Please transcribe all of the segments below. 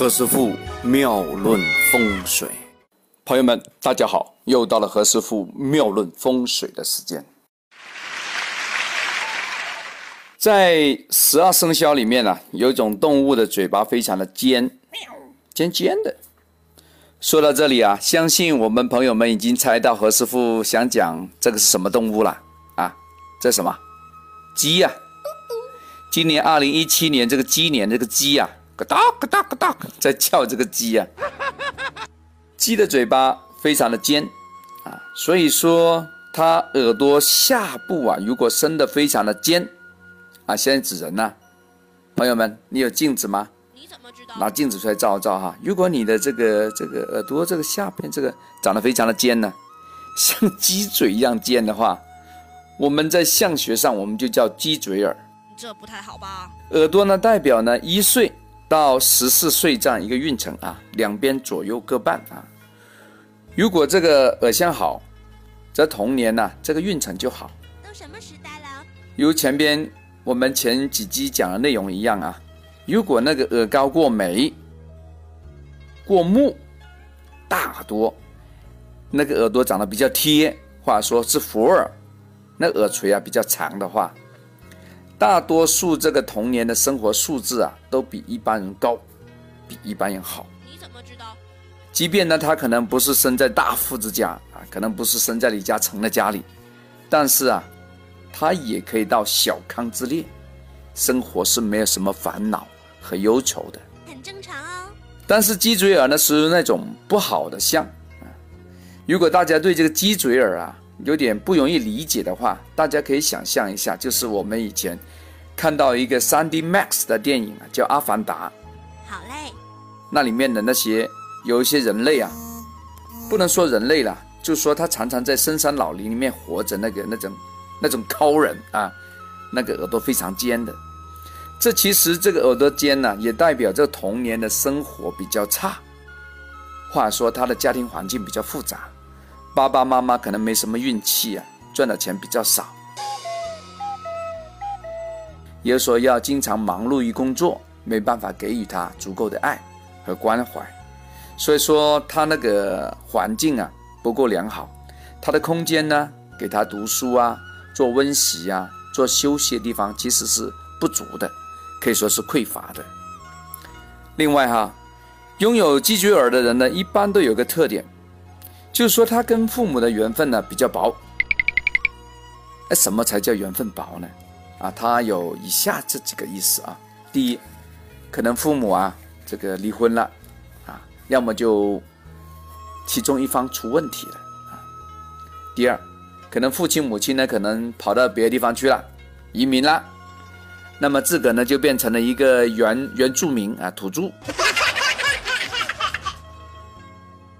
何师傅妙论风水，朋友们，大家好，又到了何师傅妙论风水的时间。在十二生肖里面呢、有一种动物的嘴巴非常的尖，尖尖的。说到这里啊，相信我们朋友们已经猜到何师傅想讲这个是什么动物了啊？这什么？鸡呀、今年二零一七年这个鸡年，这个鸡呀、咯哒咯哒咯哒在叫这个鸡呀、鸡的嘴巴非常的尖啊，所以说它耳朵下部啊，如果伸的非常的尖啊，现在指人呐、朋友们，你有镜子吗？你怎么知道？拿镜子出来照一照哈。如果你的这个这个耳朵这个下边这个长得非常的尖呢，像鸡嘴一样尖的话，我们在相学上我们就叫鸡嘴耳。这不太好吧？耳朵呢代表呢一岁到十四岁这样一个运程啊，两边左右各半啊。如果这个耳相好，则童年呢、这个运程就好。都什么时代了？如前边我们前几集讲的内容一样啊，如果那个耳高过眉、过目、大耳朵，那个耳朵长得比较贴，或者说是福耳，那耳垂啊比较长的话，大多数这个童年的生活素质啊都比一般人高，比一般人好。你怎么知道？即便呢，他可能不是生在大富之家啊，可能不是生在李嘉诚的家里，但是啊，他也可以到小康之列，生活是没有什么烦恼和忧愁的。很正常哦。但是鸡嘴耳呢，是那种不好的象啊。如果大家对这个鸡嘴耳啊有点不容易理解的话，大家可以想象一下，就是我们以前看到一个 3D Max 的电影啊，叫《阿凡达》。好嘞，那里面的那些有一些人类啊，不能说人类啦，就说他常常在深山老林里面活着，那个那种那种高人啊，那个耳朵非常尖的。这其实这个耳朵尖呢、也代表这童年的生活比较差，或者说他的家庭环境比较复杂，爸爸妈妈可能没什么运气啊，赚的钱比较少，也就说要经常忙碌于工作，没办法给予他足够的爱和关怀，所以说他那个环境啊不够良好，他的空间呢给他读书啊、做温习啊、做休息的地方其实是不足的，可以说是匮乏的。另外哈，拥有鸡嘴耳的人呢，一般都有个特点，就是说他跟父母的缘分呢比较薄。哎，什么才叫缘分薄呢？啊，它有以下这几个意思啊。第一，可能父母啊这个离婚了啊，要么就其中一方出问题了啊。第二，可能父亲母亲呢可能跑到别的地方去了，移民了，那么自个呢就变成了一个原原住民啊土著，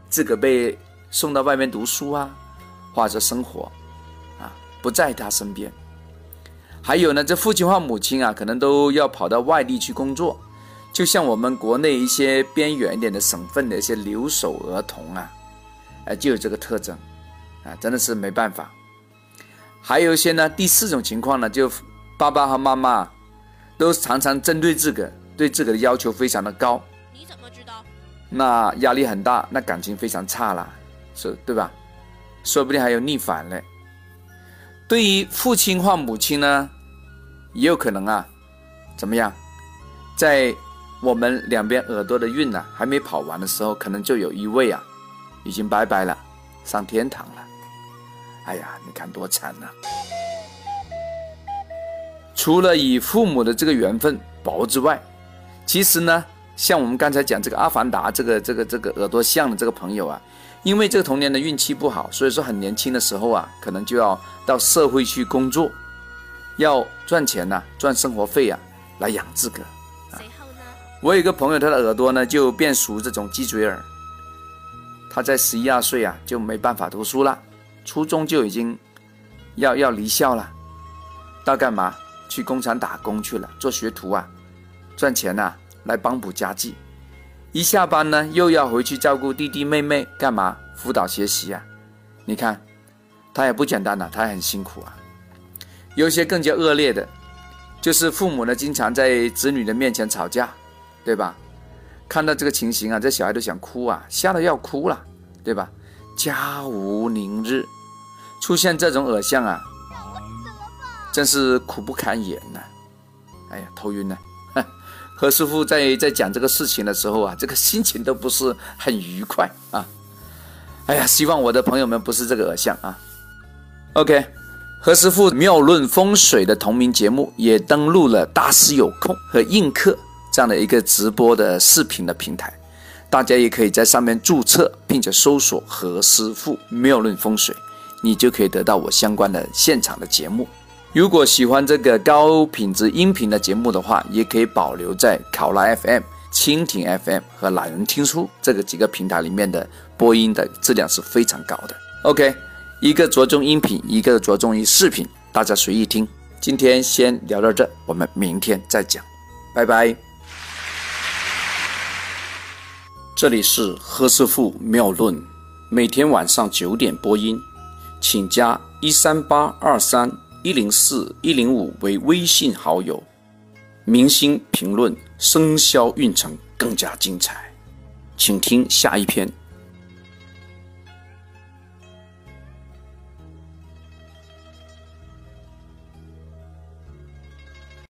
自个被送到外面读书啊，或者生活啊不在他身边。还有呢，这父亲或母亲啊，可能都要跑到外地去工作，就像我们国内一些边远一点的省份的一些留守儿童啊，哎，就有这个特征，啊，真的是没办法。还有一些呢，第四种情况呢，就爸爸和妈妈都常常针对自个，对自个的要求非常的高，你怎么知道？那压力很大，那感情非常差啦，是对吧？说不定还有逆反嘞。对于父亲或母亲呢，也有可能啊，怎么样，在我们两边耳朵的运呢、还没跑完的时候，可能就有一位啊，已经拜拜了，上天堂了。哎呀，你看多惨呐、除了与父母的这个缘分薄之外，其实呢，像我们刚才讲这个阿凡达这个这个这个耳朵像的这个朋友啊，因为这个童年的运气不好，所以说很年轻的时候啊，可能就要到社会去工作，要赚钱呐、赚生活费啊，来养自个。随后呢？我有一个朋友，他的耳朵呢就变熟这种鸡嘴耳，他在十一二岁啊就没办法读书了，初中就已经要要离校了，到干嘛？去工厂打工去了，做学徒啊，赚钱呐、来帮补家计。一下班呢，又要回去照顾弟弟妹妹，干嘛？辅导学习啊。你看，他也不简单呐、他很辛苦啊。有些更加恶劣的，就是父母呢经常在子女的面前吵架，对吧？看到这个情形啊，这小孩都想哭啊，吓得要哭了，对吧？家无宁日，出现这种偶像啊，真是苦不堪言呐！哎呀，头晕了。何师傅在在讲这个事情的时候啊，这个心情都不是很愉快啊。哎呀，希望我的朋友们不是这个偶像啊。OK，何师傅妙论风水的同名节目也登录了大师有空和映客这样的一个直播的视频的平台，大家也可以在上面注册，并且搜索何师傅妙论风水，你就可以得到我相关的现场的节目。如果喜欢这个高品质音频的节目的话，也可以保留在考拉 FM、蜻蜓 FM 和懒人听书这个几个平台里面的播音的质量是非常高的。OK，一个着重音频，一个着重于视频，大家随意听。今天先聊到这，我们明天再讲，拜拜。这里是何师傅妙论，每天晚上九点播音，请加一三八二三。一零四一零五为微信好友，明星评论生肖运程更加精彩，请听下一篇。